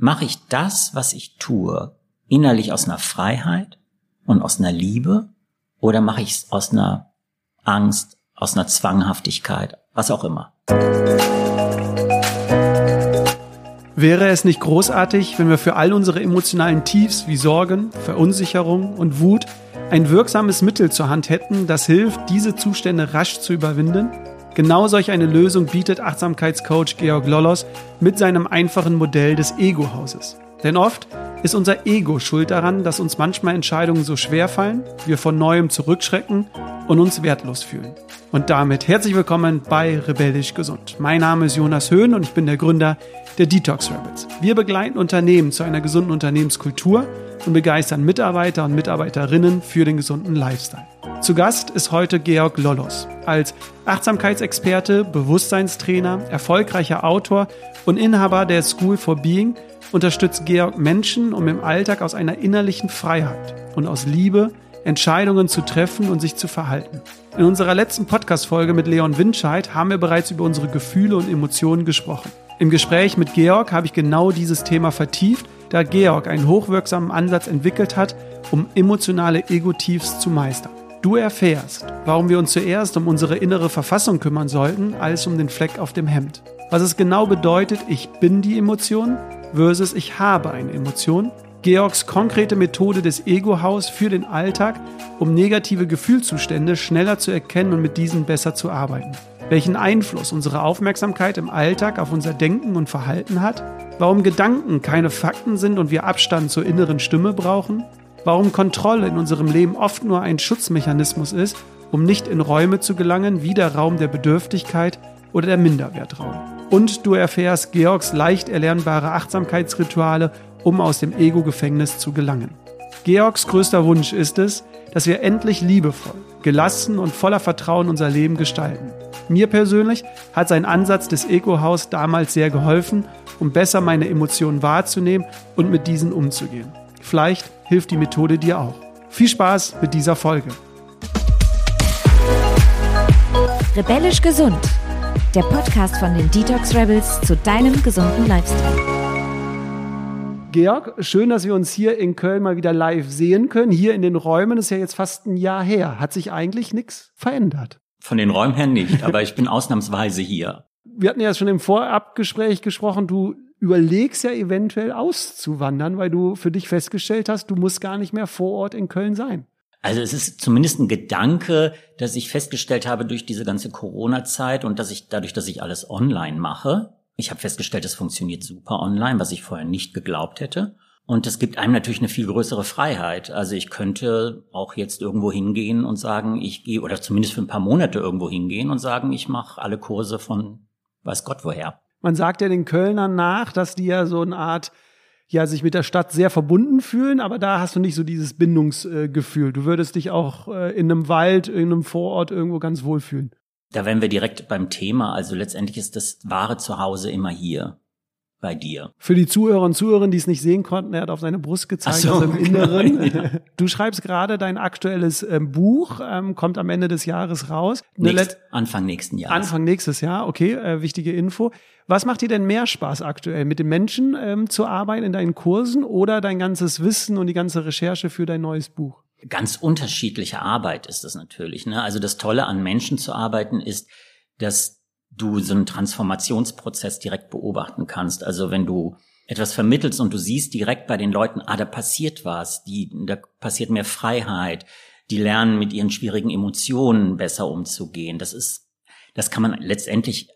mache ich das, was ich tue, innerlich aus einer Freiheit und aus einer Liebe oder mache ich es aus einer Angst, aus einer Zwanghaftigkeit, was auch immer. Wäre es nicht großartig, wenn wir für all unsere emotionalen Tiefs wie Sorgen, Verunsicherung und Wut ein wirksames Mittel zur Hand hätten, das hilft, diese Zustände rasch zu überwinden? Genau solch eine Lösung bietet Achtsamkeitscoach Georg Lollos mit seinem einfachen Modell des Ego-Hauses. Denn oft ist unser Ego schuld daran, dass uns manchmal Entscheidungen so schwer fallen, wir von neuem zurückschrecken und uns wertlos fühlen. Und damit herzlich willkommen bei Rebellisch Gesund. Mein Name ist Jonas Höhn und ich bin der Gründer der Detox Rebels. Wir begleiten Unternehmen zu einer gesunden Unternehmenskultur und begeistern Mitarbeiter und Mitarbeiterinnen für den gesunden Lifestyle. Zu Gast ist heute Georg Lollos. Als Achtsamkeitsexperte, Bewusstseinstrainer, erfolgreicher Autor und Inhaber der School for Being unterstützt Georg Menschen, um im Alltag aus einer innerlichen Freiheit und aus Liebe Entscheidungen zu treffen und sich zu verhalten. In unserer letzten Podcast-Folge mit Leon Winscheid haben wir bereits über unsere Gefühle und Emotionen gesprochen. Im Gespräch mit Georg habe ich genau dieses Thema vertieft, da Georg einen hochwirksamen Ansatz entwickelt hat, um emotionale Ego-Tiefs zu meistern. Du erfährst, warum wir uns zuerst um unsere innere Verfassung kümmern sollten, als um den Fleck auf dem Hemd. Was es genau bedeutet, ich bin die Emotion versus ich habe eine Emotion. Georgs konkrete Methode des Ego-Haus für den Alltag, um negative Gefühlzustände schneller zu erkennen und mit diesen besser zu arbeiten. Welchen Einfluss unsere Aufmerksamkeit im Alltag auf unser Denken und Verhalten hat. Warum Gedanken keine Fakten sind und wir Abstand zur inneren Stimme brauchen. Warum Kontrolle in unserem Leben oft nur ein Schutzmechanismus ist, um nicht in Räume zu gelangen wie der Raum der Bedürftigkeit oder der Minderwertraum. Und du erfährst Georgs leicht erlernbare Achtsamkeitsrituale, um aus dem Ego-Gefängnis zu gelangen. Georgs größter Wunsch ist es, dass wir endlich liebevoll, gelassen und voller Vertrauen unser Leben gestalten. Mir persönlich hat sein Ansatz des Ego-Haus damals sehr geholfen, um besser meine Emotionen wahrzunehmen und mit diesen umzugehen. Vielleicht hilft die Methode dir auch. Viel Spaß mit dieser Folge. Rebellisch gesund der Podcast von den Detox Rebels zu deinem gesunden Lifestyle. Georg, schön, dass wir uns hier in Köln mal wieder live sehen können. Hier in den Räumen ist ja jetzt fast ein Jahr her. Hat sich eigentlich nichts verändert? Von den Räumen her nicht, aber ich bin ausnahmsweise hier. Wir hatten ja schon im Vorabgespräch gesprochen, du überlegst ja eventuell auszuwandern, weil du für dich festgestellt hast, du musst gar nicht mehr vor Ort in Köln sein. Also es ist zumindest ein Gedanke, dass ich festgestellt habe durch diese ganze Corona-Zeit und dass ich dadurch, dass ich alles online mache, ich habe festgestellt, es funktioniert super online, was ich vorher nicht geglaubt hätte. Und es gibt einem natürlich eine viel größere Freiheit. Also ich könnte auch jetzt irgendwo hingehen und sagen, ich gehe, oder zumindest für ein paar Monate irgendwo hingehen und sagen, ich mache alle Kurse von weiß Gott woher. Man sagt ja den Kölnern nach, dass die ja so eine Art ja sich mit der Stadt sehr verbunden fühlen, aber da hast du nicht so dieses Bindungsgefühl. Du würdest dich auch äh, in einem Wald, in einem Vorort irgendwo ganz wohl fühlen. Da wären wir direkt beim Thema. Also letztendlich ist das wahre Zuhause immer hier bei dir. Für die Zuhörer und Zuhörerinnen, die es nicht sehen konnten, er hat auf seine Brust gezeigt, so, also im Inneren. Genau, ja. Du schreibst gerade dein aktuelles ähm, Buch, ähm, kommt am Ende des Jahres raus. Nächst, Anfang nächsten Jahres. Anfang nächstes Jahr, okay, äh, wichtige Info. Was macht dir denn mehr Spaß aktuell, mit den Menschen ähm, zu arbeiten in deinen Kursen oder dein ganzes Wissen und die ganze Recherche für dein neues Buch? Ganz unterschiedliche Arbeit ist das natürlich. Ne? Also das Tolle an Menschen zu arbeiten ist, dass du so einen Transformationsprozess direkt beobachten kannst. Also wenn du etwas vermittelst und du siehst direkt bei den Leuten, ah, da passiert was, die, da passiert mehr Freiheit, die lernen mit ihren schwierigen Emotionen besser umzugehen. Das ist, das kann man letztendlich,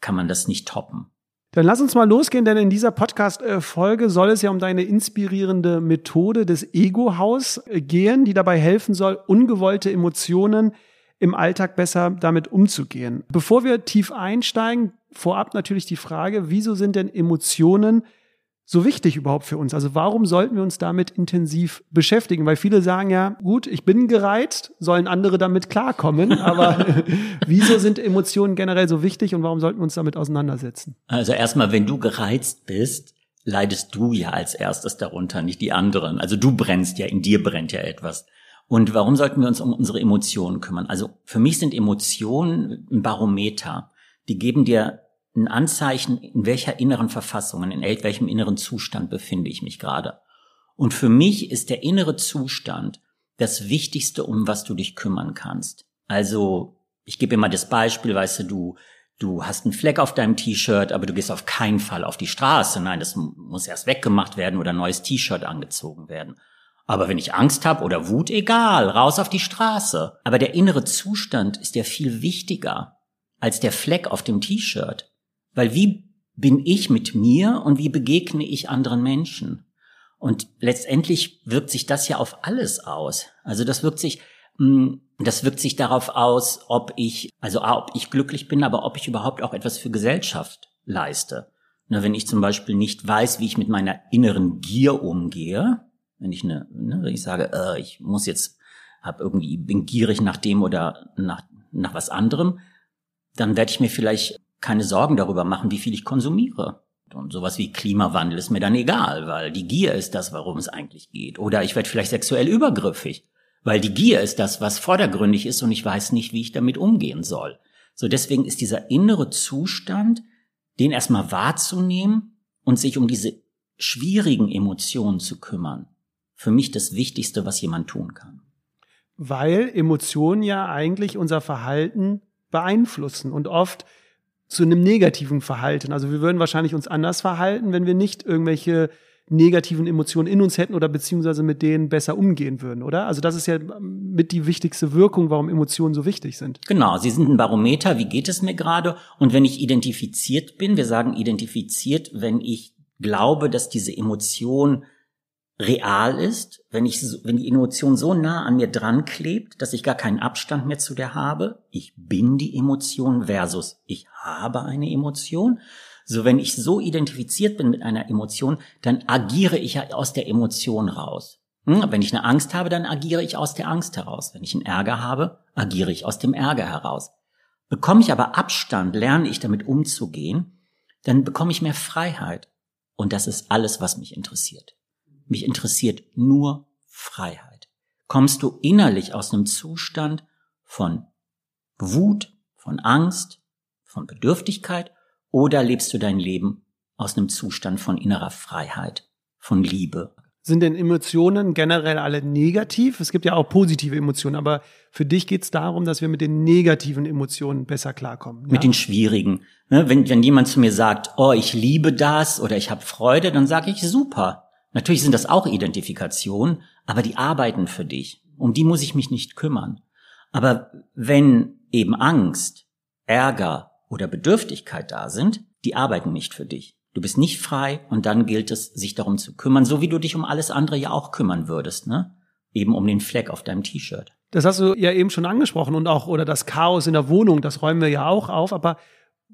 kann man das nicht toppen. Dann lass uns mal losgehen, denn in dieser Podcast-Folge soll es ja um deine inspirierende Methode des Ego-Haus gehen, die dabei helfen soll, ungewollte Emotionen im Alltag besser damit umzugehen. Bevor wir tief einsteigen, vorab natürlich die Frage, wieso sind denn Emotionen so wichtig überhaupt für uns? Also warum sollten wir uns damit intensiv beschäftigen? Weil viele sagen ja, gut, ich bin gereizt, sollen andere damit klarkommen, aber wieso sind Emotionen generell so wichtig und warum sollten wir uns damit auseinandersetzen? Also erstmal, wenn du gereizt bist, leidest du ja als erstes darunter, nicht die anderen. Also du brennst ja, in dir brennt ja etwas. Und warum sollten wir uns um unsere Emotionen kümmern? Also für mich sind Emotionen ein Barometer. Die geben dir ein Anzeichen, in welcher inneren Verfassung, in welchem inneren Zustand befinde ich mich gerade. Und für mich ist der innere Zustand das Wichtigste, um was du dich kümmern kannst. Also, ich gebe immer das Beispiel, weißt du, du, du hast einen Fleck auf deinem T-Shirt, aber du gehst auf keinen Fall auf die Straße. Nein, das muss erst weggemacht werden oder ein neues T-Shirt angezogen werden. Aber wenn ich Angst habe oder Wut, egal, raus auf die Straße. Aber der innere Zustand ist ja viel wichtiger als der Fleck auf dem T-Shirt. Weil wie bin ich mit mir und wie begegne ich anderen Menschen? Und letztendlich wirkt sich das ja auf alles aus. Also das wirkt sich, hm, das wirkt sich darauf aus, ob ich, also ob ich glücklich bin, aber ob ich überhaupt auch etwas für Gesellschaft leiste. wenn ich zum Beispiel nicht weiß, wie ich mit meiner inneren Gier umgehe, wenn ich eine, ne, wenn ich sage, äh, ich muss jetzt, hab irgendwie, bin gierig nach dem oder nach, nach was anderem, dann werde ich mir vielleicht keine Sorgen darüber machen, wie viel ich konsumiere. Und sowas wie Klimawandel ist mir dann egal, weil die Gier ist das, warum es eigentlich geht. Oder ich werde vielleicht sexuell übergriffig, weil die Gier ist das, was vordergründig ist und ich weiß nicht, wie ich damit umgehen soll. So deswegen ist dieser innere Zustand, den erstmal wahrzunehmen und sich um diese schwierigen Emotionen zu kümmern, für mich das Wichtigste, was jemand tun kann. Weil Emotionen ja eigentlich unser Verhalten beeinflussen und oft zu einem negativen Verhalten. Also wir würden wahrscheinlich uns anders verhalten, wenn wir nicht irgendwelche negativen Emotionen in uns hätten oder beziehungsweise mit denen besser umgehen würden, oder? Also das ist ja mit die wichtigste Wirkung, warum Emotionen so wichtig sind. Genau, sie sind ein Barometer, wie geht es mir gerade? Und wenn ich identifiziert bin, wir sagen identifiziert, wenn ich glaube, dass diese Emotion real ist, wenn ich, wenn die Emotion so nah an mir dran klebt, dass ich gar keinen Abstand mehr zu der habe. Ich bin die Emotion versus ich habe eine Emotion. So, wenn ich so identifiziert bin mit einer Emotion, dann agiere ich ja aus der Emotion raus. Hm? Wenn ich eine Angst habe, dann agiere ich aus der Angst heraus. Wenn ich einen Ärger habe, agiere ich aus dem Ärger heraus. Bekomme ich aber Abstand, lerne ich damit umzugehen, dann bekomme ich mehr Freiheit. Und das ist alles, was mich interessiert. Mich interessiert nur Freiheit. Kommst du innerlich aus einem Zustand von Wut, von Angst, von Bedürftigkeit oder lebst du dein Leben aus einem Zustand von innerer Freiheit, von Liebe? Sind denn Emotionen generell alle negativ? Es gibt ja auch positive Emotionen, aber für dich geht es darum, dass wir mit den negativen Emotionen besser klarkommen. Ja? Mit den schwierigen. Ne, wenn, wenn jemand zu mir sagt, oh, ich liebe das oder ich habe Freude, dann sage ich super. Natürlich sind das auch Identifikationen, aber die arbeiten für dich. Um die muss ich mich nicht kümmern. Aber wenn eben Angst, Ärger oder Bedürftigkeit da sind, die arbeiten nicht für dich. Du bist nicht frei und dann gilt es, sich darum zu kümmern, so wie du dich um alles andere ja auch kümmern würdest, ne? Eben um den Fleck auf deinem T-Shirt. Das hast du ja eben schon angesprochen und auch, oder das Chaos in der Wohnung, das räumen wir ja auch auf, aber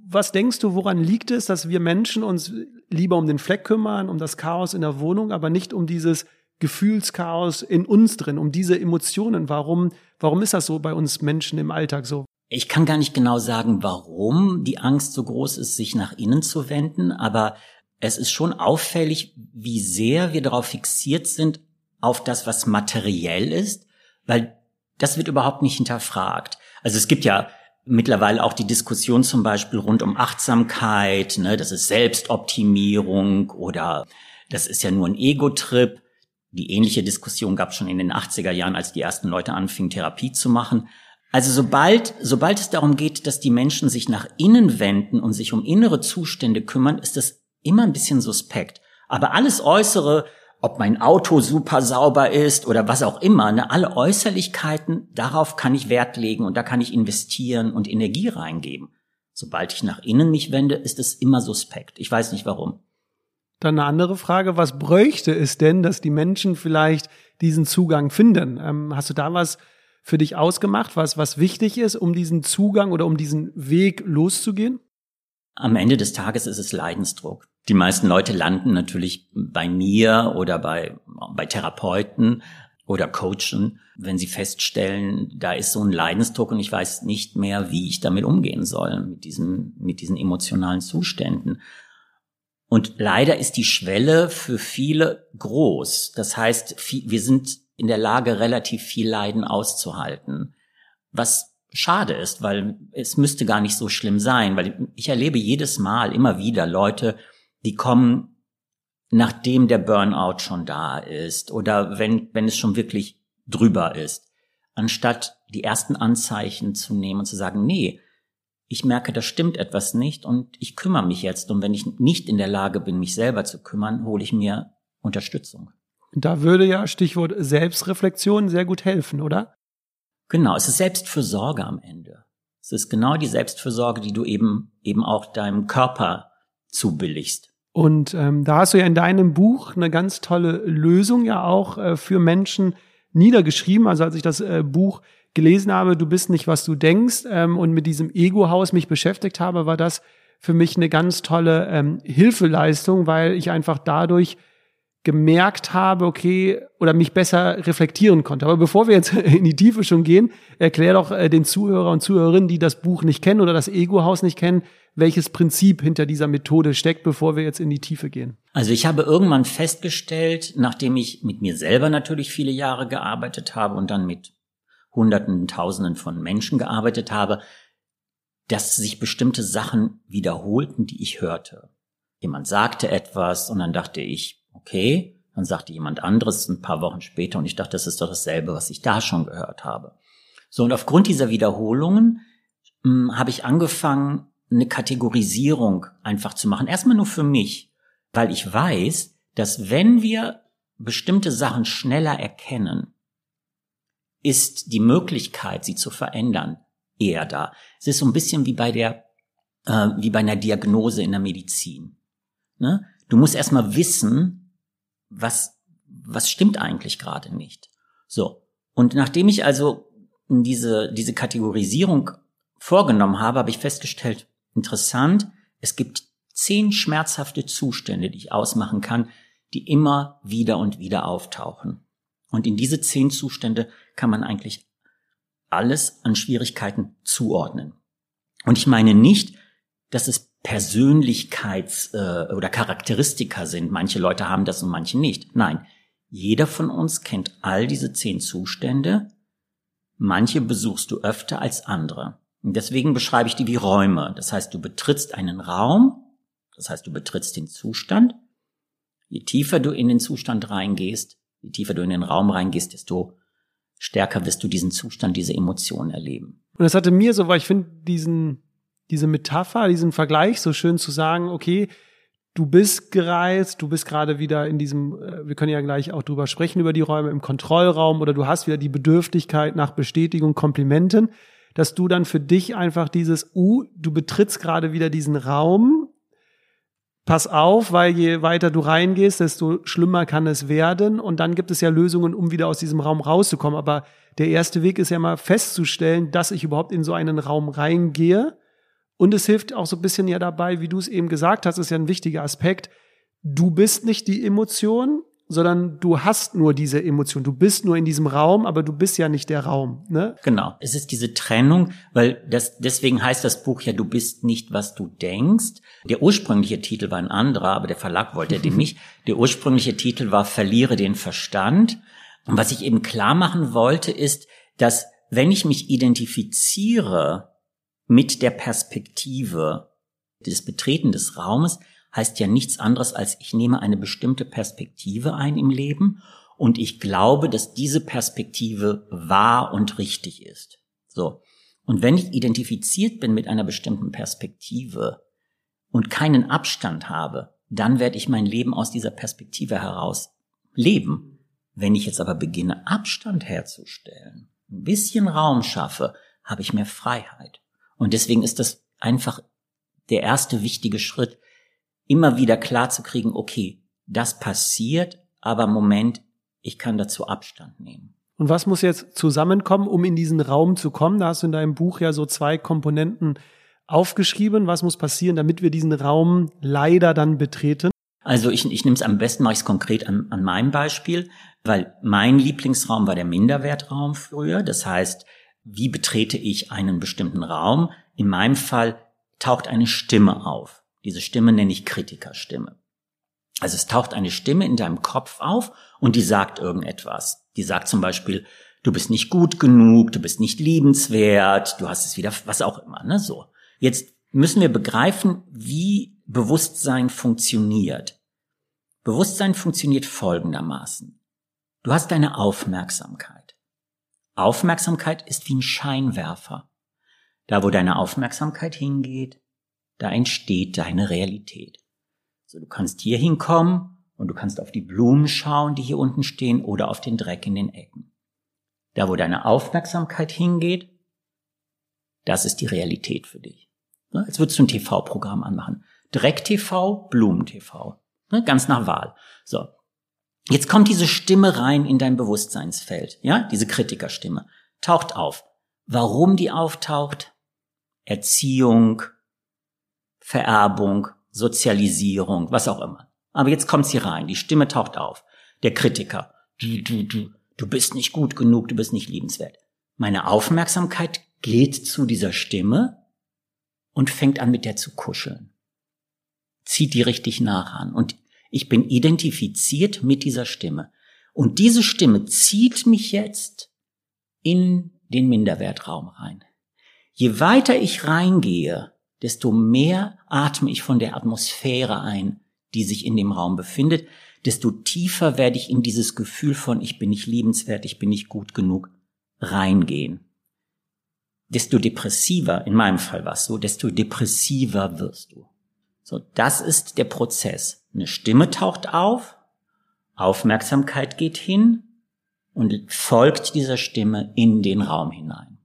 was denkst du, woran liegt es, dass wir Menschen uns lieber um den Fleck kümmern, um das Chaos in der Wohnung, aber nicht um dieses Gefühlschaos in uns drin, um diese Emotionen? Warum, warum ist das so bei uns Menschen im Alltag so? Ich kann gar nicht genau sagen, warum die Angst so groß ist, sich nach innen zu wenden, aber es ist schon auffällig, wie sehr wir darauf fixiert sind, auf das, was materiell ist, weil das wird überhaupt nicht hinterfragt. Also es gibt ja mittlerweile auch die Diskussion zum Beispiel rund um Achtsamkeit, ne, das ist Selbstoptimierung oder das ist ja nur ein Ego-Trip. Die ähnliche Diskussion gab es schon in den 80er Jahren, als die ersten Leute anfingen, Therapie zu machen. Also sobald, sobald es darum geht, dass die Menschen sich nach innen wenden und sich um innere Zustände kümmern, ist das immer ein bisschen suspekt. Aber alles Äußere, ob mein Auto super sauber ist oder was auch immer, ne, alle Äußerlichkeiten, darauf kann ich Wert legen und da kann ich investieren und Energie reingeben. Sobald ich nach innen mich wende, ist es immer suspekt. Ich weiß nicht warum. Dann eine andere Frage, was bräuchte es denn, dass die Menschen vielleicht diesen Zugang finden? Ähm, hast du da was für dich ausgemacht, was, was wichtig ist, um diesen Zugang oder um diesen Weg loszugehen? Am Ende des Tages ist es Leidensdruck. Die meisten Leute landen natürlich bei mir oder bei, bei Therapeuten oder Coachen, wenn sie feststellen, da ist so ein Leidensdruck und ich weiß nicht mehr, wie ich damit umgehen soll, mit diesen, mit diesen emotionalen Zuständen. Und leider ist die Schwelle für viele groß. Das heißt, wir sind in der Lage, relativ viel Leiden auszuhalten. Was schade ist, weil es müsste gar nicht so schlimm sein, weil ich erlebe jedes Mal immer wieder Leute, die kommen, nachdem der Burnout schon da ist oder wenn, wenn es schon wirklich drüber ist, anstatt die ersten Anzeichen zu nehmen und zu sagen, nee, ich merke, da stimmt etwas nicht und ich kümmere mich jetzt. Und wenn ich nicht in der Lage bin, mich selber zu kümmern, hole ich mir Unterstützung. Da würde ja Stichwort Selbstreflexion sehr gut helfen, oder? Genau, es ist Selbstfürsorge am Ende. Es ist genau die Selbstfürsorge, die du eben eben auch deinem Körper zubilligst. Und ähm, da hast du ja in deinem Buch eine ganz tolle Lösung ja auch äh, für Menschen niedergeschrieben. Also als ich das äh, Buch gelesen habe, du bist nicht, was du denkst, ähm, und mit diesem Ego-Haus mich beschäftigt habe, war das für mich eine ganz tolle ähm, Hilfeleistung, weil ich einfach dadurch gemerkt habe, okay, oder mich besser reflektieren konnte. Aber bevor wir jetzt in die Tiefe schon gehen, erklär doch äh, den Zuhörer und Zuhörerinnen, die das Buch nicht kennen oder das Ego-Haus nicht kennen, welches Prinzip hinter dieser Methode steckt, bevor wir jetzt in die Tiefe gehen. Also ich habe irgendwann festgestellt, nachdem ich mit mir selber natürlich viele Jahre gearbeitet habe und dann mit Hunderten, Tausenden von Menschen gearbeitet habe, dass sich bestimmte Sachen wiederholten, die ich hörte. Jemand sagte etwas und dann dachte ich, okay, dann sagte jemand anderes ein paar Wochen später und ich dachte, das ist doch dasselbe, was ich da schon gehört habe. So, und aufgrund dieser Wiederholungen hm, habe ich angefangen, eine Kategorisierung einfach zu machen. Erstmal nur für mich, weil ich weiß, dass wenn wir bestimmte Sachen schneller erkennen, ist die Möglichkeit, sie zu verändern, eher da. Es ist so ein bisschen wie bei der, äh, wie bei einer Diagnose in der Medizin. Ne? Du musst erstmal wissen, was, was stimmt eigentlich gerade nicht? So. Und nachdem ich also diese, diese Kategorisierung vorgenommen habe, habe ich festgestellt, interessant, es gibt zehn schmerzhafte Zustände, die ich ausmachen kann, die immer wieder und wieder auftauchen. Und in diese zehn Zustände kann man eigentlich alles an Schwierigkeiten zuordnen. Und ich meine nicht, dass es Persönlichkeits- äh, oder Charakteristika sind. Manche Leute haben das und manche nicht. Nein, jeder von uns kennt all diese zehn Zustände. Manche besuchst du öfter als andere. Und deswegen beschreibe ich die wie Räume. Das heißt, du betrittst einen Raum, das heißt, du betrittst den Zustand. Je tiefer du in den Zustand reingehst, je tiefer du in den Raum reingehst, desto stärker wirst du diesen Zustand, diese Emotionen erleben. Und das hatte mir so, weil ich finde diesen diese Metapher, diesen Vergleich so schön zu sagen, okay, du bist gereist, du bist gerade wieder in diesem, äh, wir können ja gleich auch drüber sprechen, über die Räume im Kontrollraum oder du hast wieder die Bedürftigkeit nach Bestätigung, Komplimenten, dass du dann für dich einfach dieses, uh, du betrittst gerade wieder diesen Raum, pass auf, weil je weiter du reingehst, desto schlimmer kann es werden. Und dann gibt es ja Lösungen, um wieder aus diesem Raum rauszukommen, aber der erste Weg ist ja mal festzustellen, dass ich überhaupt in so einen Raum reingehe und es hilft auch so ein bisschen ja dabei, wie du es eben gesagt hast, ist ja ein wichtiger Aspekt. Du bist nicht die Emotion, sondern du hast nur diese Emotion. Du bist nur in diesem Raum, aber du bist ja nicht der Raum. Ne? Genau. Es ist diese Trennung, weil das deswegen heißt das Buch ja, du bist nicht, was du denkst. Der ursprüngliche Titel war ein anderer, aber der Verlag wollte den nicht. Der ursprüngliche Titel war Verliere den Verstand. Und was ich eben klar machen wollte, ist, dass wenn ich mich identifiziere mit der Perspektive des Betreten des Raumes heißt ja nichts anderes als ich nehme eine bestimmte Perspektive ein im Leben und ich glaube, dass diese Perspektive wahr und richtig ist. So. Und wenn ich identifiziert bin mit einer bestimmten Perspektive und keinen Abstand habe, dann werde ich mein Leben aus dieser Perspektive heraus leben. Wenn ich jetzt aber beginne, Abstand herzustellen, ein bisschen Raum schaffe, habe ich mehr Freiheit. Und deswegen ist das einfach der erste wichtige Schritt, immer wieder klar zu kriegen, okay, das passiert, aber Moment, ich kann dazu Abstand nehmen. Und was muss jetzt zusammenkommen, um in diesen Raum zu kommen? Da hast du in deinem Buch ja so zwei Komponenten aufgeschrieben. Was muss passieren, damit wir diesen Raum leider dann betreten? Also ich, ich nehme es am besten, mache ich es konkret an, an meinem Beispiel, weil mein Lieblingsraum war der Minderwertraum früher. Das heißt, wie betrete ich einen bestimmten Raum? In meinem Fall taucht eine Stimme auf. Diese Stimme nenne ich Kritikerstimme. Also es taucht eine Stimme in deinem Kopf auf und die sagt irgendetwas. Die sagt zum Beispiel, du bist nicht gut genug, du bist nicht liebenswert, du hast es wieder, was auch immer, ne, so. Jetzt müssen wir begreifen, wie Bewusstsein funktioniert. Bewusstsein funktioniert folgendermaßen. Du hast deine Aufmerksamkeit. Aufmerksamkeit ist wie ein Scheinwerfer. Da, wo deine Aufmerksamkeit hingeht, da entsteht deine Realität. So, du kannst hier hinkommen und du kannst auf die Blumen schauen, die hier unten stehen, oder auf den Dreck in den Ecken. Da, wo deine Aufmerksamkeit hingeht, das ist die Realität für dich. Ne, jetzt würdest du ein TV-Programm anmachen. Dreck-TV, Blumen-TV. Ne, ganz nach Wahl. So. Jetzt kommt diese Stimme rein in dein Bewusstseinsfeld. Ja, diese Kritikerstimme. Taucht auf. Warum die auftaucht? Erziehung, Vererbung, Sozialisierung, was auch immer. Aber jetzt kommt sie rein, die Stimme taucht auf. Der Kritiker. Du, du, du, du bist nicht gut genug, du bist nicht liebenswert. Meine Aufmerksamkeit geht zu dieser Stimme und fängt an mit der zu kuscheln. Zieht die richtig nach an. Und ich bin identifiziert mit dieser Stimme. Und diese Stimme zieht mich jetzt in den Minderwertraum rein. Je weiter ich reingehe, desto mehr atme ich von der Atmosphäre ein, die sich in dem Raum befindet, desto tiefer werde ich in dieses Gefühl von ich bin nicht liebenswert, ich bin nicht gut genug reingehen. Desto depressiver, in meinem Fall war es so, desto depressiver wirst du. So, das ist der Prozess. Eine Stimme taucht auf, Aufmerksamkeit geht hin und folgt dieser Stimme in den Raum hinein.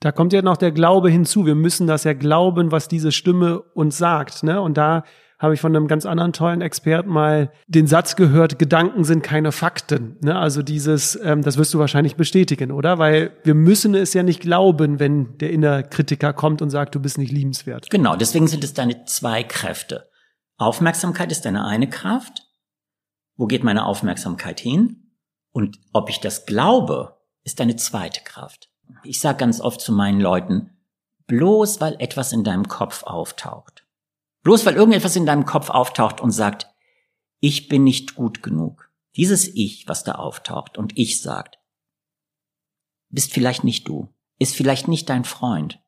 Da kommt ja noch der Glaube hinzu. Wir müssen das ja glauben, was diese Stimme uns sagt. Ne? Und da habe ich von einem ganz anderen tollen Experten mal den Satz gehört, Gedanken sind keine Fakten. Ne? Also dieses, ähm, das wirst du wahrscheinlich bestätigen, oder? Weil wir müssen es ja nicht glauben, wenn der innere Kritiker kommt und sagt, du bist nicht liebenswert. Genau, deswegen sind es deine zwei Kräfte. Aufmerksamkeit ist deine eine Kraft. Wo geht meine Aufmerksamkeit hin? Und ob ich das glaube, ist deine zweite Kraft. Ich sage ganz oft zu meinen Leuten, bloß weil etwas in deinem Kopf auftaucht, bloß weil irgendetwas in deinem Kopf auftaucht und sagt, ich bin nicht gut genug, dieses Ich, was da auftaucht und ich sagt, bist vielleicht nicht du, ist vielleicht nicht dein Freund,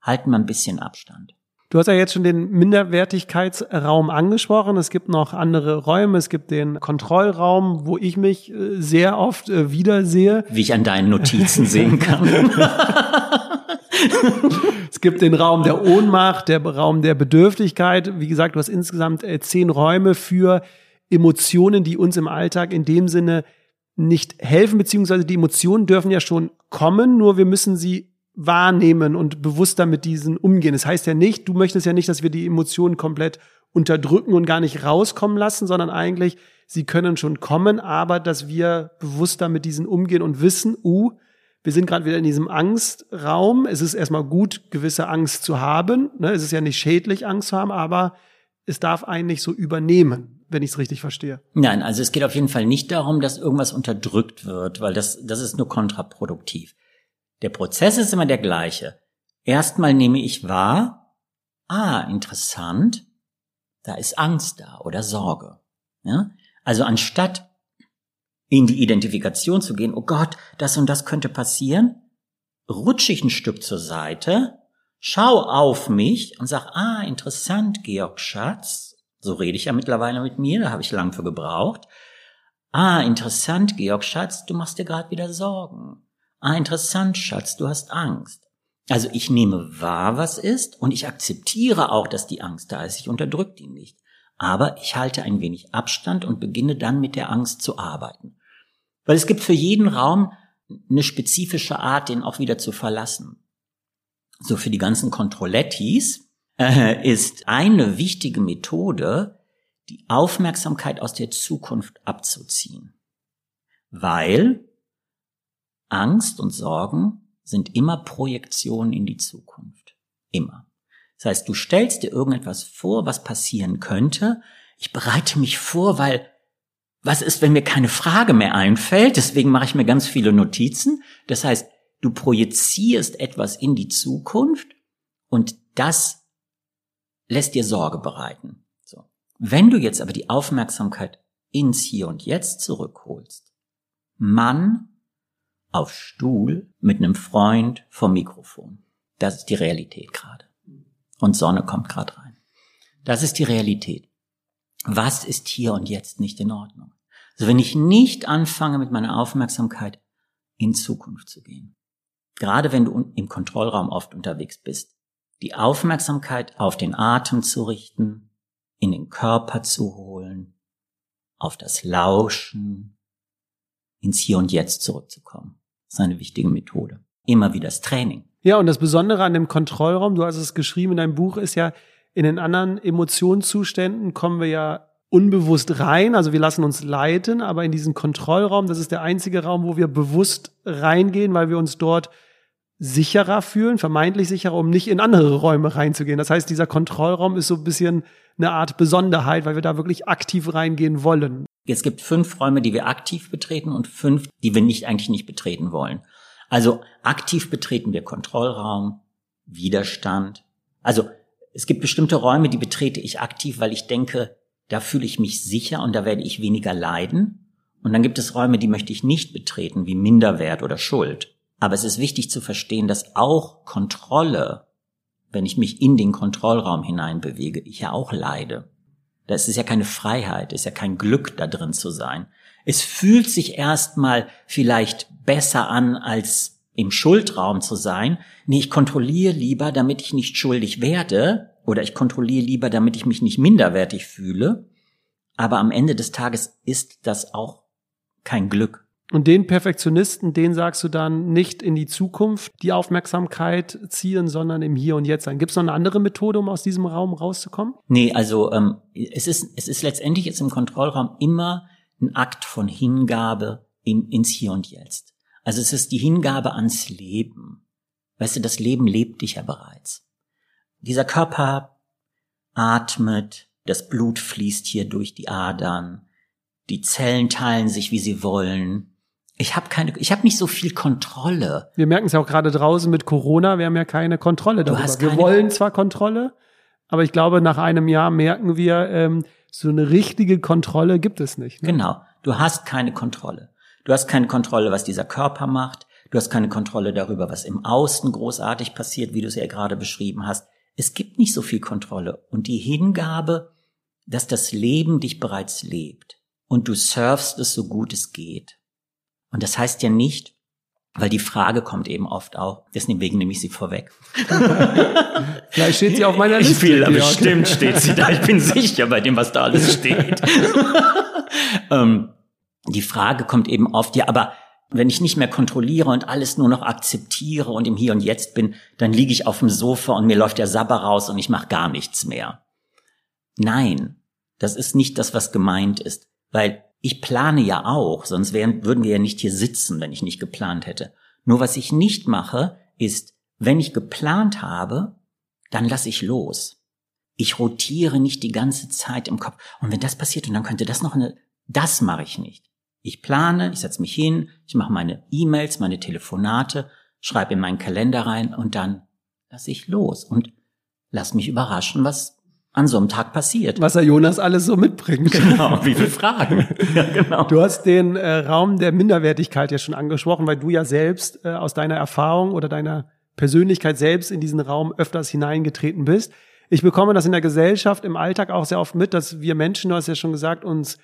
halten wir ein bisschen Abstand. Du hast ja jetzt schon den Minderwertigkeitsraum angesprochen. Es gibt noch andere Räume. Es gibt den Kontrollraum, wo ich mich äh, sehr oft äh, wiedersehe. Wie ich an deinen Notizen sehen kann. es gibt den Raum der Ohnmacht, der Raum der Bedürftigkeit. Wie gesagt, du hast insgesamt äh, zehn Räume für Emotionen, die uns im Alltag in dem Sinne nicht helfen, beziehungsweise die Emotionen dürfen ja schon kommen, nur wir müssen sie wahrnehmen und bewusster mit diesen umgehen. Das heißt ja nicht, du möchtest ja nicht, dass wir die Emotionen komplett unterdrücken und gar nicht rauskommen lassen, sondern eigentlich, sie können schon kommen, aber dass wir bewusster mit diesen umgehen und wissen, uh, wir sind gerade wieder in diesem Angstraum. Es ist erstmal gut, gewisse Angst zu haben. Ne? Es ist ja nicht schädlich, Angst zu haben, aber es darf einen nicht so übernehmen, wenn ich es richtig verstehe. Nein, also es geht auf jeden Fall nicht darum, dass irgendwas unterdrückt wird, weil das, das ist nur kontraproduktiv. Der Prozess ist immer der gleiche. Erstmal nehme ich wahr, ah, interessant, da ist Angst da oder Sorge. Ja? Also anstatt in die Identifikation zu gehen, oh Gott, das und das könnte passieren, rutsche ich ein Stück zur Seite, schau auf mich und sag, ah, interessant, Georg Schatz, so rede ich ja mittlerweile mit mir, da habe ich lang für gebraucht. Ah, interessant, Georg Schatz, du machst dir gerade wieder Sorgen. Ah, interessant, Schatz, du hast Angst. Also ich nehme wahr, was ist, und ich akzeptiere auch, dass die Angst da ist. Ich unterdrücke die nicht. Aber ich halte ein wenig Abstand und beginne dann mit der Angst zu arbeiten. Weil es gibt für jeden Raum eine spezifische Art, den auch wieder zu verlassen. So für die ganzen Controlettis äh, ist eine wichtige Methode, die Aufmerksamkeit aus der Zukunft abzuziehen. Weil Angst und Sorgen sind immer Projektionen in die Zukunft. Immer. Das heißt, du stellst dir irgendetwas vor, was passieren könnte. Ich bereite mich vor, weil was ist, wenn mir keine Frage mehr einfällt? Deswegen mache ich mir ganz viele Notizen. Das heißt, du projizierst etwas in die Zukunft und das lässt dir Sorge bereiten. So. Wenn du jetzt aber die Aufmerksamkeit ins Hier und Jetzt zurückholst, Mann auf Stuhl mit einem Freund vom Mikrofon. Das ist die Realität gerade. Und Sonne kommt gerade rein. Das ist die Realität. Was ist hier und jetzt nicht in Ordnung? Also wenn ich nicht anfange, mit meiner Aufmerksamkeit in Zukunft zu gehen, gerade wenn du im Kontrollraum oft unterwegs bist, die Aufmerksamkeit auf den Atem zu richten, in den Körper zu holen, auf das Lauschen, ins Hier und Jetzt zurückzukommen. Das wichtige Methode. Immer wieder das Training. Ja, und das Besondere an dem Kontrollraum, du hast es geschrieben in deinem Buch, ist ja, in den anderen Emotionszuständen kommen wir ja unbewusst rein, also wir lassen uns leiten, aber in diesen Kontrollraum, das ist der einzige Raum, wo wir bewusst reingehen, weil wir uns dort sicherer fühlen, vermeintlich sicherer, um nicht in andere Räume reinzugehen. Das heißt, dieser Kontrollraum ist so ein bisschen eine Art Besonderheit, weil wir da wirklich aktiv reingehen wollen. Es gibt fünf Räume, die wir aktiv betreten und fünf, die wir nicht eigentlich nicht betreten wollen. Also aktiv betreten wir Kontrollraum, Widerstand. Also es gibt bestimmte Räume, die betrete ich aktiv, weil ich denke, da fühle ich mich sicher und da werde ich weniger leiden. Und dann gibt es Räume, die möchte ich nicht betreten, wie Minderwert oder Schuld. Aber es ist wichtig zu verstehen, dass auch Kontrolle, wenn ich mich in den Kontrollraum hineinbewege, ich ja auch leide. Das ist ja keine Freiheit, ist ja kein Glück, da drin zu sein. Es fühlt sich erstmal vielleicht besser an, als im Schuldraum zu sein. Nee, ich kontrolliere lieber, damit ich nicht schuldig werde, oder ich kontrolliere lieber, damit ich mich nicht minderwertig fühle. Aber am Ende des Tages ist das auch kein Glück. Und den Perfektionisten, den sagst du dann nicht in die Zukunft die Aufmerksamkeit ziehen, sondern im Hier und Jetzt sein. Gibt es noch eine andere Methode, um aus diesem Raum rauszukommen? Nee, also ähm, es, ist, es ist letztendlich jetzt im Kontrollraum immer ein Akt von Hingabe im, ins Hier und Jetzt. Also es ist die Hingabe ans Leben. Weißt du, das Leben lebt dich ja bereits. Dieser Körper atmet, das Blut fließt hier durch die Adern, die Zellen teilen sich, wie sie wollen. Ich habe keine, ich habe nicht so viel Kontrolle. Wir merken es ja auch gerade draußen mit Corona, wir haben ja keine Kontrolle darüber. wir wollen zwar Kontrolle, aber ich glaube, nach einem Jahr merken wir, ähm, so eine richtige Kontrolle gibt es nicht. Ne? Genau, du hast keine Kontrolle. Du hast keine Kontrolle, was dieser Körper macht. Du hast keine Kontrolle darüber, was im Außen großartig passiert, wie du es ja gerade beschrieben hast. Es gibt nicht so viel Kontrolle und die Hingabe, dass das Leben dich bereits lebt und du surfst es so gut es geht. Und das heißt ja nicht, weil die Frage kommt eben oft auch, deswegen nehme ich sie vorweg. Vielleicht steht sie auf meiner Liste. Ich will, bestimmt steht sie da. Ich bin sicher bei dem, was da alles steht. ähm, die Frage kommt eben oft, ja, aber wenn ich nicht mehr kontrolliere und alles nur noch akzeptiere und im Hier und Jetzt bin, dann liege ich auf dem Sofa und mir läuft der Sabber raus und ich mache gar nichts mehr. Nein, das ist nicht das, was gemeint ist, weil ich plane ja auch, sonst wären, würden wir ja nicht hier sitzen, wenn ich nicht geplant hätte. Nur was ich nicht mache, ist, wenn ich geplant habe, dann lasse ich los. Ich rotiere nicht die ganze Zeit im Kopf. Und wenn das passiert und dann könnte das noch eine, das mache ich nicht. Ich plane, ich setze mich hin, ich mache meine E-Mails, meine Telefonate, schreibe in meinen Kalender rein und dann lasse ich los und lass mich überraschen, was an so einem Tag passiert. Was er Jonas alles so mitbringt. Genau, wie viele Fragen. ja, genau. Du hast den äh, Raum der Minderwertigkeit ja schon angesprochen, weil du ja selbst äh, aus deiner Erfahrung oder deiner Persönlichkeit selbst in diesen Raum öfters hineingetreten bist. Ich bekomme das in der Gesellschaft, im Alltag auch sehr oft mit, dass wir Menschen, du hast ja schon gesagt, uns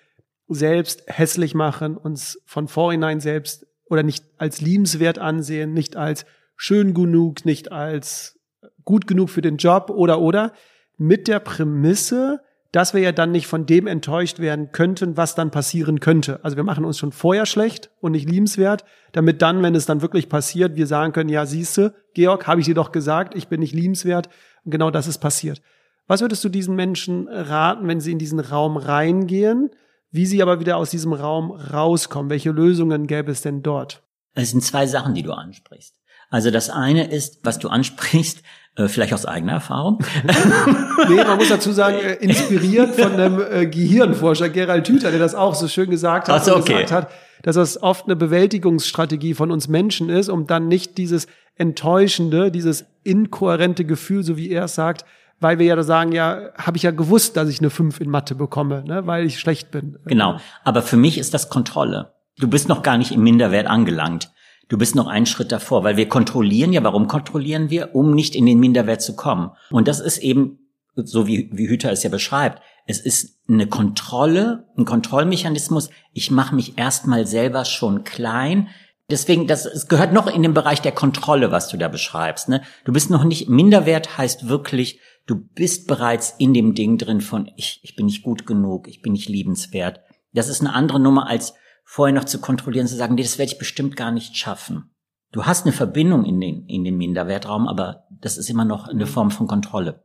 selbst hässlich machen, uns von vorhinein selbst oder nicht als liebenswert ansehen, nicht als schön genug, nicht als gut genug für den Job oder oder mit der Prämisse, dass wir ja dann nicht von dem enttäuscht werden könnten, was dann passieren könnte. Also wir machen uns schon vorher schlecht und nicht liebenswert, damit dann, wenn es dann wirklich passiert, wir sagen können, ja, siehste, Georg, habe ich dir doch gesagt, ich bin nicht liebenswert und genau das ist passiert. Was würdest du diesen Menschen raten, wenn sie in diesen Raum reingehen? wie sie aber wieder aus diesem Raum rauskommen. Welche Lösungen gäbe es denn dort? Es sind zwei Sachen, die du ansprichst. Also das eine ist, was du ansprichst, vielleicht aus eigener Erfahrung. nee, man muss dazu sagen, äh, inspiriert von einem äh, Gehirnforscher, Gerald Hüther, der das auch so schön gesagt hat, so, okay. gesagt hat, dass das oft eine Bewältigungsstrategie von uns Menschen ist, um dann nicht dieses enttäuschende, dieses inkohärente Gefühl, so wie er es sagt, weil wir ja da sagen, ja, habe ich ja gewusst, dass ich eine 5 in Mathe bekomme, ne, weil ich schlecht bin. Genau, aber für mich ist das Kontrolle. Du bist noch gar nicht im Minderwert angelangt. Du bist noch einen Schritt davor, weil wir kontrollieren ja, warum kontrollieren wir? Um nicht in den Minderwert zu kommen. Und das ist eben, so wie, wie Hüter es ja beschreibt, es ist eine Kontrolle, ein Kontrollmechanismus. Ich mache mich erstmal selber schon klein. Deswegen, das es gehört noch in den Bereich der Kontrolle, was du da beschreibst. Ne? Du bist noch nicht, Minderwert heißt wirklich, du bist bereits in dem Ding drin von, ich, ich bin nicht gut genug, ich bin nicht liebenswert. Das ist eine andere Nummer, als vorher noch zu kontrollieren, zu sagen, nee, das werde ich bestimmt gar nicht schaffen. Du hast eine Verbindung in den, in den Minderwertraum, aber das ist immer noch eine Form von Kontrolle.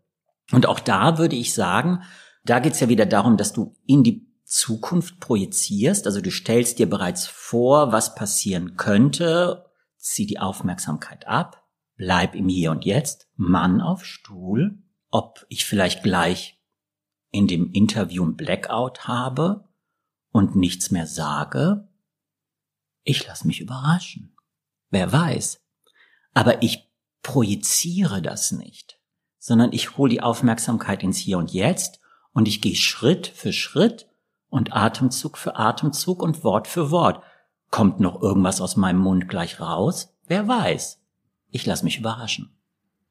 Und auch da würde ich sagen, da geht's ja wieder darum, dass du in die Zukunft projizierst, also du stellst dir bereits vor, was passieren könnte, zieh die Aufmerksamkeit ab, bleib im Hier und Jetzt, Mann auf Stuhl, ob ich vielleicht gleich in dem Interview ein Blackout habe und nichts mehr sage. Ich lass mich überraschen. Wer weiß. Aber ich projiziere das nicht, sondern ich hole die Aufmerksamkeit ins Hier und Jetzt und ich gehe Schritt für Schritt und Atemzug für Atemzug und Wort für Wort. Kommt noch irgendwas aus meinem Mund gleich raus? Wer weiß. Ich lasse mich überraschen.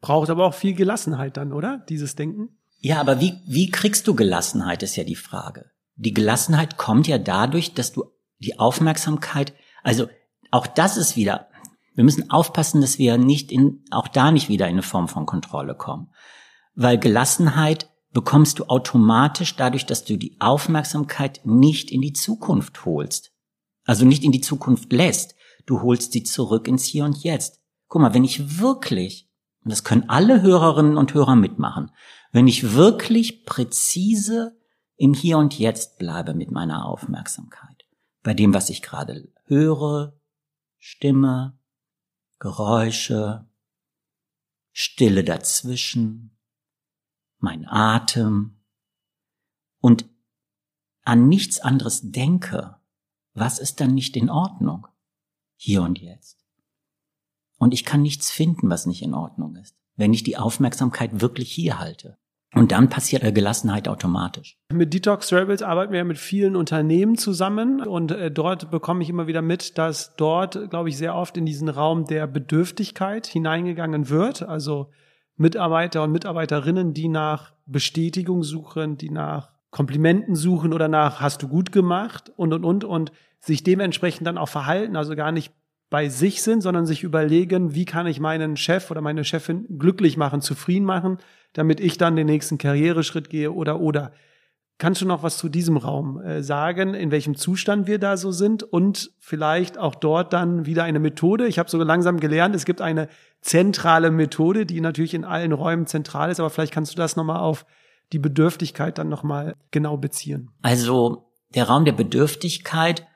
Braucht aber auch viel Gelassenheit dann, oder? Dieses Denken? Ja, aber wie, wie kriegst du Gelassenheit, ist ja die Frage. Die Gelassenheit kommt ja dadurch, dass du die Aufmerksamkeit, also auch das ist wieder, wir müssen aufpassen, dass wir nicht in, auch da nicht wieder in eine Form von Kontrolle kommen. Weil Gelassenheit bekommst du automatisch dadurch, dass du die Aufmerksamkeit nicht in die Zukunft holst. Also nicht in die Zukunft lässt. Du holst sie zurück ins Hier und Jetzt. Guck mal, wenn ich wirklich, und das können alle Hörerinnen und Hörer mitmachen, wenn ich wirklich präzise im Hier und Jetzt bleibe mit meiner Aufmerksamkeit, bei dem, was ich gerade höre, Stimme, Geräusche, Stille dazwischen, mein Atem und an nichts anderes denke, was ist dann nicht in Ordnung? Hier und jetzt. Und ich kann nichts finden, was nicht in Ordnung ist, wenn ich die Aufmerksamkeit wirklich hier halte. Und dann passiert Gelassenheit automatisch. Mit Detox Rebels arbeiten wir mit vielen Unternehmen zusammen und äh, dort bekomme ich immer wieder mit, dass dort, glaube ich, sehr oft in diesen Raum der Bedürftigkeit hineingegangen wird. Also Mitarbeiter und Mitarbeiterinnen, die nach Bestätigung suchen, die nach Komplimenten suchen oder nach hast du gut gemacht und und und und sich dementsprechend dann auch verhalten, also gar nicht bei sich sind, sondern sich überlegen, wie kann ich meinen Chef oder meine Chefin glücklich machen, zufrieden machen, damit ich dann den nächsten Karriereschritt gehe oder oder. Kannst du noch was zu diesem Raum äh, sagen, in welchem Zustand wir da so sind und vielleicht auch dort dann wieder eine Methode? Ich habe so langsam gelernt, es gibt eine zentrale Methode, die natürlich in allen Räumen zentral ist, aber vielleicht kannst du das nochmal auf die Bedürftigkeit dann nochmal genau beziehen. Also der Raum der Bedürftigkeit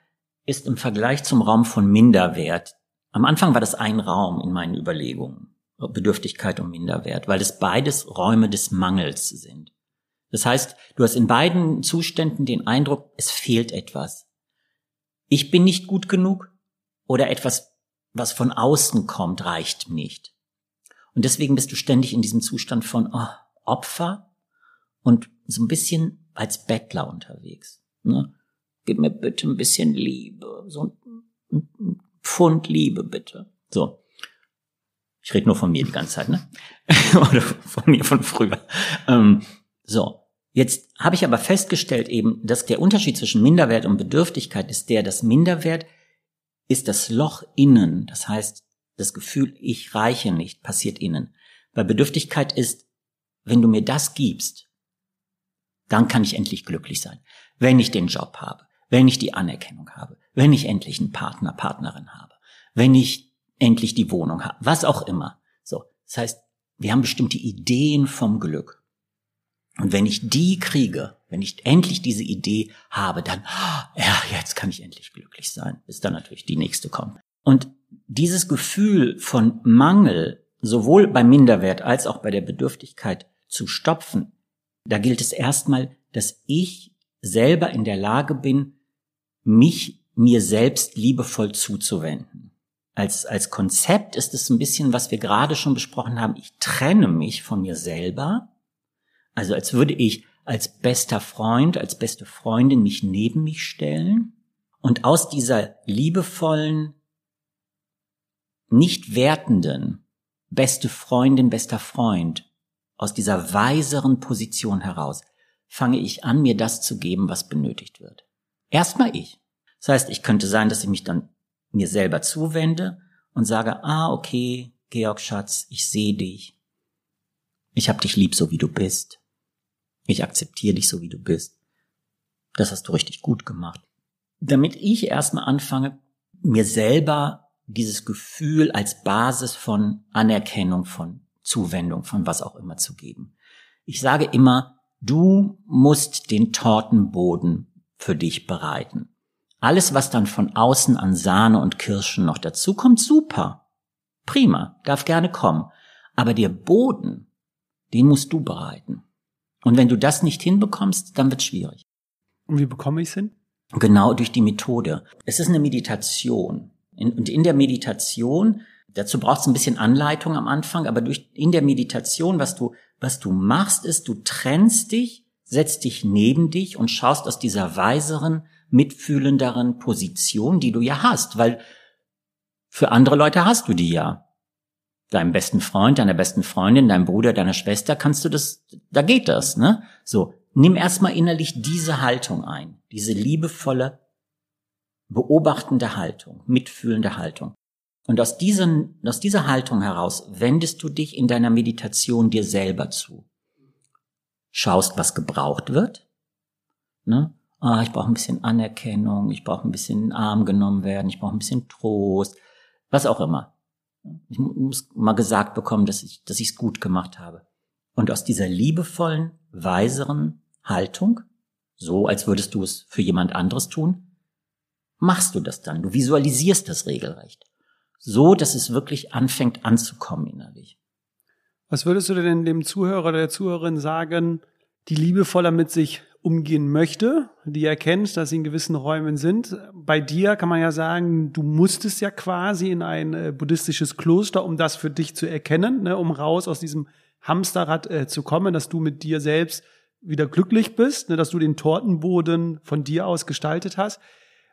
ist im Vergleich zum Raum von Minderwert. Am Anfang war das ein Raum in meinen Überlegungen. Bedürftigkeit und Minderwert, weil es beides Räume des Mangels sind. Das heißt, du hast in beiden Zuständen den Eindruck, es fehlt etwas. Ich bin nicht gut genug oder etwas, was von außen kommt, reicht nicht. Und deswegen bist du ständig in diesem Zustand von oh, Opfer und so ein bisschen als Bettler unterwegs. Ne? Gib mir bitte ein bisschen Liebe, so ein Pfund Liebe bitte. So. Ich rede nur von mir die ganze Zeit, ne? Oder von mir von früher. Ähm, so. Jetzt habe ich aber festgestellt eben, dass der Unterschied zwischen Minderwert und Bedürftigkeit ist der, dass Minderwert ist das Loch innen. Das heißt, das Gefühl, ich reiche nicht, passiert innen. Bei Bedürftigkeit ist, wenn du mir das gibst, dann kann ich endlich glücklich sein. Wenn ich den Job habe, wenn ich die Anerkennung habe, wenn ich endlich einen Partner, Partnerin habe, wenn ich endlich die Wohnung habe, was auch immer. So. Das heißt, wir haben bestimmte Ideen vom Glück. Und wenn ich die kriege, wenn ich endlich diese Idee habe, dann, ja, jetzt kann ich endlich glücklich sein, bis dann natürlich die nächste kommt. Und dieses Gefühl von Mangel, sowohl beim Minderwert als auch bei der Bedürftigkeit zu stopfen, da gilt es erstmal, dass ich selber in der Lage bin, mich mir selbst liebevoll zuzuwenden. Als, als Konzept ist es ein bisschen, was wir gerade schon besprochen haben. Ich trenne mich von mir selber also als würde ich als bester Freund, als beste Freundin mich neben mich stellen und aus dieser liebevollen nicht wertenden, beste Freundin, bester Freund, aus dieser weiseren Position heraus, fange ich an, mir das zu geben, was benötigt wird. Erstmal ich. Das heißt, ich könnte sein, dass ich mich dann mir selber zuwende und sage, ah, okay, Georg Schatz, ich sehe dich. Ich hab dich lieb, so wie du bist. Ich akzeptiere dich, so wie du bist. Das hast du richtig gut gemacht. Damit ich erstmal anfange, mir selber dieses Gefühl als Basis von Anerkennung, von Zuwendung, von was auch immer zu geben. Ich sage immer, du musst den Tortenboden für dich bereiten. Alles, was dann von außen an Sahne und Kirschen noch dazu kommt, super. Prima, darf gerne kommen. Aber der Boden, den musst du bereiten. Und wenn du das nicht hinbekommst, dann wird schwierig. Und wie bekomme ich es hin? Genau durch die Methode. Es ist eine Meditation. und in der Meditation, dazu braucht es ein bisschen Anleitung am Anfang, aber durch, in der Meditation, was du, was du machst, ist, du trennst dich, setzt dich neben dich und schaust aus dieser weiseren, mitfühlenderen Position, die du ja hast, weil für andere Leute hast du die ja. Deinem besten Freund, deiner besten Freundin, deinem Bruder, deiner Schwester kannst du das, da geht das, ne? So. Nimm erstmal innerlich diese Haltung ein, diese liebevolle, beobachtende Haltung, mitfühlende Haltung. Und aus, diesen, aus dieser Haltung heraus wendest du dich in deiner Meditation dir selber zu. Schaust, was gebraucht wird. Ne? Ah, ich brauche ein bisschen Anerkennung, ich brauche ein bisschen in den Arm genommen werden, ich brauche ein bisschen Trost, was auch immer. Ich muss mal gesagt bekommen, dass ich dass ich es gut gemacht habe. Und aus dieser liebevollen, weiseren, Haltung, so als würdest du es für jemand anderes tun, machst du das dann. Du visualisierst das regelrecht. So, dass es wirklich anfängt anzukommen innerlich. Was würdest du denn dem Zuhörer oder der Zuhörerin sagen, die liebevoller mit sich umgehen möchte, die erkennt, dass sie in gewissen Räumen sind. Bei dir kann man ja sagen, du musstest ja quasi in ein äh, buddhistisches Kloster, um das für dich zu erkennen, ne, um raus aus diesem Hamsterrad äh, zu kommen, dass du mit dir selbst wieder glücklich bist, ne, dass du den Tortenboden von dir aus gestaltet hast.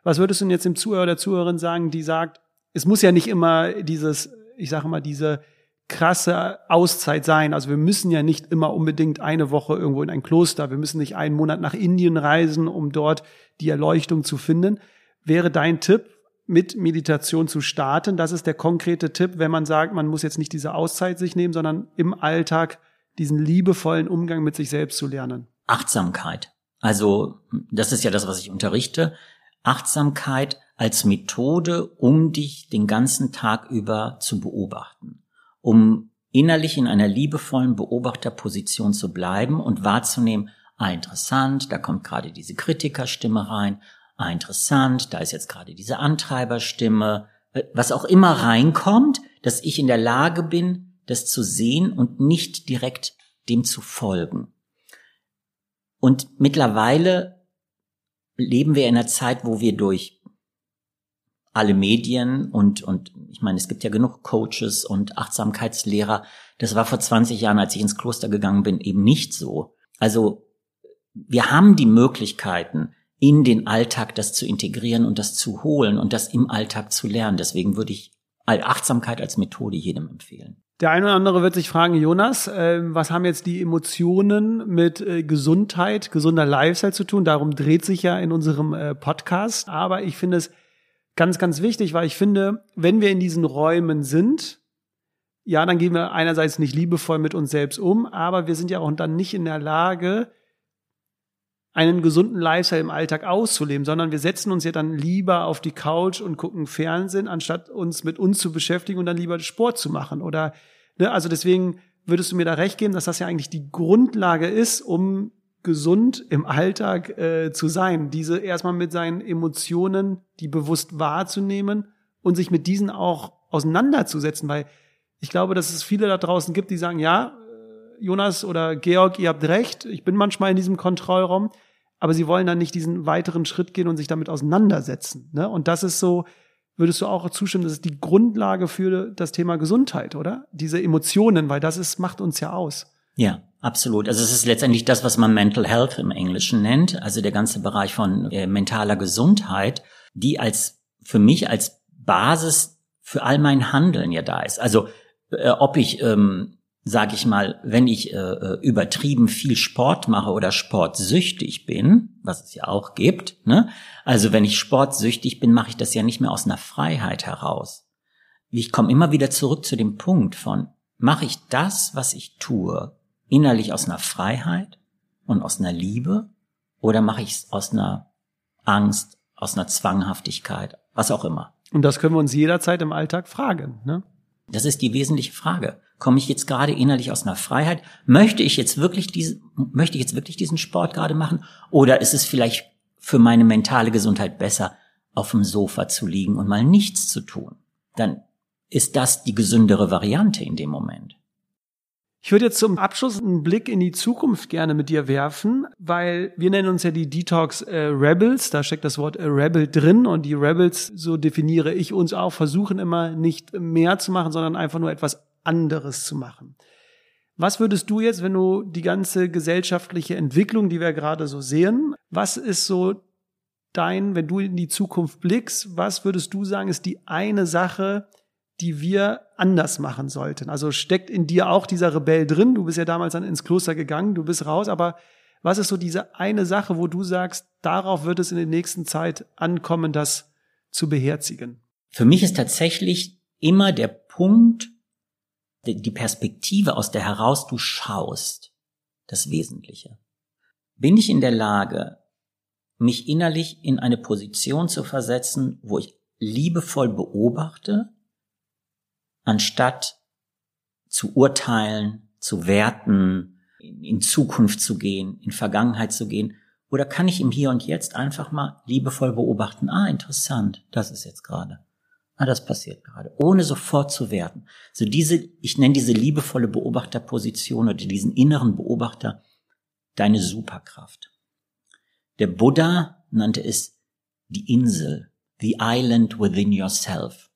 Was würdest du denn jetzt dem Zuhörer oder Zuhörerin sagen, die sagt, es muss ja nicht immer dieses, ich sage mal, diese krasse Auszeit sein. Also wir müssen ja nicht immer unbedingt eine Woche irgendwo in ein Kloster, wir müssen nicht einen Monat nach Indien reisen, um dort die Erleuchtung zu finden. Wäre dein Tipp, mit Meditation zu starten? Das ist der konkrete Tipp, wenn man sagt, man muss jetzt nicht diese Auszeit sich nehmen, sondern im Alltag diesen liebevollen Umgang mit sich selbst zu lernen? Achtsamkeit. Also, das ist ja das, was ich unterrichte. Achtsamkeit als Methode, um dich den ganzen Tag über zu beobachten, um innerlich in einer liebevollen Beobachterposition zu bleiben und wahrzunehmen, ah, interessant, da kommt gerade diese Kritikerstimme rein, ah, interessant, da ist jetzt gerade diese Antreiberstimme, was auch immer reinkommt, dass ich in der Lage bin, das zu sehen und nicht direkt dem zu folgen. Und mittlerweile leben wir in einer Zeit, wo wir durch alle Medien und, und ich meine, es gibt ja genug Coaches und Achtsamkeitslehrer. Das war vor 20 Jahren, als ich ins Kloster gegangen bin, eben nicht so. Also wir haben die Möglichkeiten, in den Alltag das zu integrieren und das zu holen und das im Alltag zu lernen. Deswegen würde ich Achtsamkeit als Methode jedem empfehlen. Der eine oder andere wird sich fragen, Jonas, äh, was haben jetzt die Emotionen mit äh, Gesundheit, gesunder Lifestyle zu tun? Darum dreht sich ja in unserem äh, Podcast. Aber ich finde es ganz, ganz wichtig, weil ich finde, wenn wir in diesen Räumen sind, ja, dann gehen wir einerseits nicht liebevoll mit uns selbst um, aber wir sind ja auch dann nicht in der Lage, einen gesunden Lifestyle im Alltag auszuleben, sondern wir setzen uns ja dann lieber auf die Couch und gucken Fernsehen, anstatt uns mit uns zu beschäftigen und dann lieber Sport zu machen. Oder ne, also deswegen würdest du mir da recht geben, dass das ja eigentlich die Grundlage ist, um gesund im Alltag äh, zu sein. Diese erstmal mit seinen Emotionen, die bewusst wahrzunehmen und sich mit diesen auch auseinanderzusetzen, weil ich glaube, dass es viele da draußen gibt, die sagen, ja, Jonas oder Georg, ihr habt recht, ich bin manchmal in diesem Kontrollraum, aber sie wollen dann nicht diesen weiteren Schritt gehen und sich damit auseinandersetzen. Ne? Und das ist so, würdest du auch zustimmen, das ist die Grundlage für das Thema Gesundheit, oder? Diese Emotionen, weil das ist, macht uns ja aus. Ja, absolut. Also es ist letztendlich das, was man Mental Health im Englischen nennt, also der ganze Bereich von äh, mentaler Gesundheit, die als für mich als Basis für all mein Handeln ja da ist. Also äh, ob ich, ähm, sage ich mal, wenn ich äh, äh, übertrieben viel Sport mache oder sportsüchtig bin, was es ja auch gibt, ne? also wenn ich sportsüchtig bin, mache ich das ja nicht mehr aus einer Freiheit heraus. Ich komme immer wieder zurück zu dem Punkt von, mache ich das, was ich tue, innerlich aus einer Freiheit und aus einer Liebe oder mache ich es aus einer Angst, aus einer Zwanghaftigkeit, was auch immer. Und das können wir uns jederzeit im Alltag fragen. Ne? Das ist die wesentliche Frage. Komme ich jetzt gerade innerlich aus einer Freiheit? Möchte ich jetzt wirklich diese, möchte ich jetzt wirklich diesen Sport gerade machen? Oder ist es vielleicht für meine mentale Gesundheit besser, auf dem Sofa zu liegen und mal nichts zu tun? Dann ist das die gesündere Variante in dem Moment. Ich würde jetzt zum Abschluss einen Blick in die Zukunft gerne mit dir werfen, weil wir nennen uns ja die Detox äh, Rebels, da steckt das Wort äh, Rebel drin und die Rebels, so definiere ich uns auch, versuchen immer nicht mehr zu machen, sondern einfach nur etwas anderes zu machen. Was würdest du jetzt, wenn du die ganze gesellschaftliche Entwicklung, die wir gerade so sehen, was ist so dein, wenn du in die Zukunft blickst, was würdest du sagen, ist die eine Sache, die wir anders machen sollten. Also steckt in dir auch dieser Rebell drin. Du bist ja damals dann ins Kloster gegangen, du bist raus, aber was ist so diese eine Sache, wo du sagst, darauf wird es in der nächsten Zeit ankommen, das zu beherzigen? Für mich ist tatsächlich immer der Punkt, die Perspektive, aus der heraus du schaust, das Wesentliche. Bin ich in der Lage, mich innerlich in eine Position zu versetzen, wo ich liebevoll beobachte, anstatt zu urteilen, zu werten, in Zukunft zu gehen, in Vergangenheit zu gehen? Oder kann ich im Hier und Jetzt einfach mal liebevoll beobachten, ah, interessant, das ist jetzt gerade. Ah, das passiert gerade, ohne sofort zu werten. So diese, ich nenne diese liebevolle Beobachterposition oder diesen inneren Beobachter deine Superkraft. Der Buddha nannte es die Insel, the island within yourself.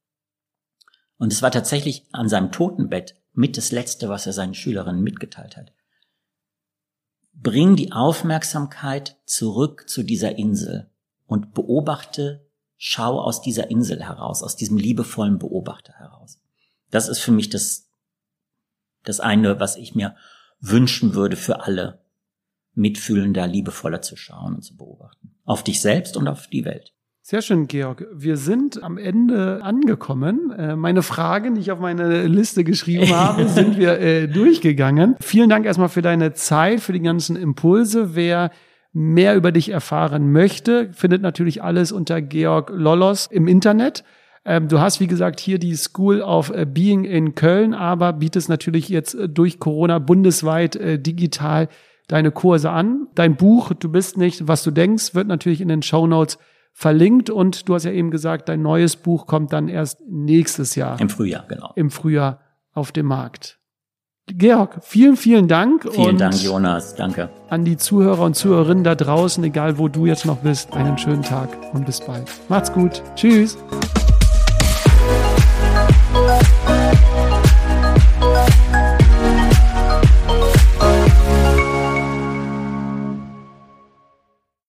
Und es war tatsächlich an seinem Totenbett mit das Letzte, was er seinen Schülerinnen mitgeteilt hat. Bring die Aufmerksamkeit zurück zu dieser Insel und beobachte, schau aus dieser Insel heraus, aus diesem liebevollen Beobachter heraus. Das ist für mich das, das eine, was ich mir wünschen würde für alle, mitfühlender, liebevoller zu schauen und zu beobachten. Auf dich selbst und auf die Welt. Sehr schön, Georg. Wir sind am Ende angekommen. Äh, meine Fragen, die ich auf meine Liste geschrieben habe, sind wir äh, durchgegangen. Vielen Dank erstmal für deine Zeit, für die ganzen Impulse. Wer mehr über dich erfahren möchte, findet natürlich alles unter Georg Lollos im Internet. Ähm, du hast, wie gesagt, hier die School of äh, Being in Köln, aber bietest natürlich jetzt durch Corona bundesweit digital deine Kurse an. Dein Buch, du bist nicht, was du denkst, wird natürlich in den Show Notes verlinkt und du hast ja eben gesagt, dein neues Buch kommt dann erst nächstes Jahr. Im Frühjahr, genau. Im Frühjahr auf dem Markt. Georg, vielen, vielen Dank. Vielen Dank, Jonas. Danke. An die Zuhörer und Zuhörerinnen da draußen, egal wo du jetzt noch bist, einen schönen Tag und bis bald. Macht's gut. Tschüss.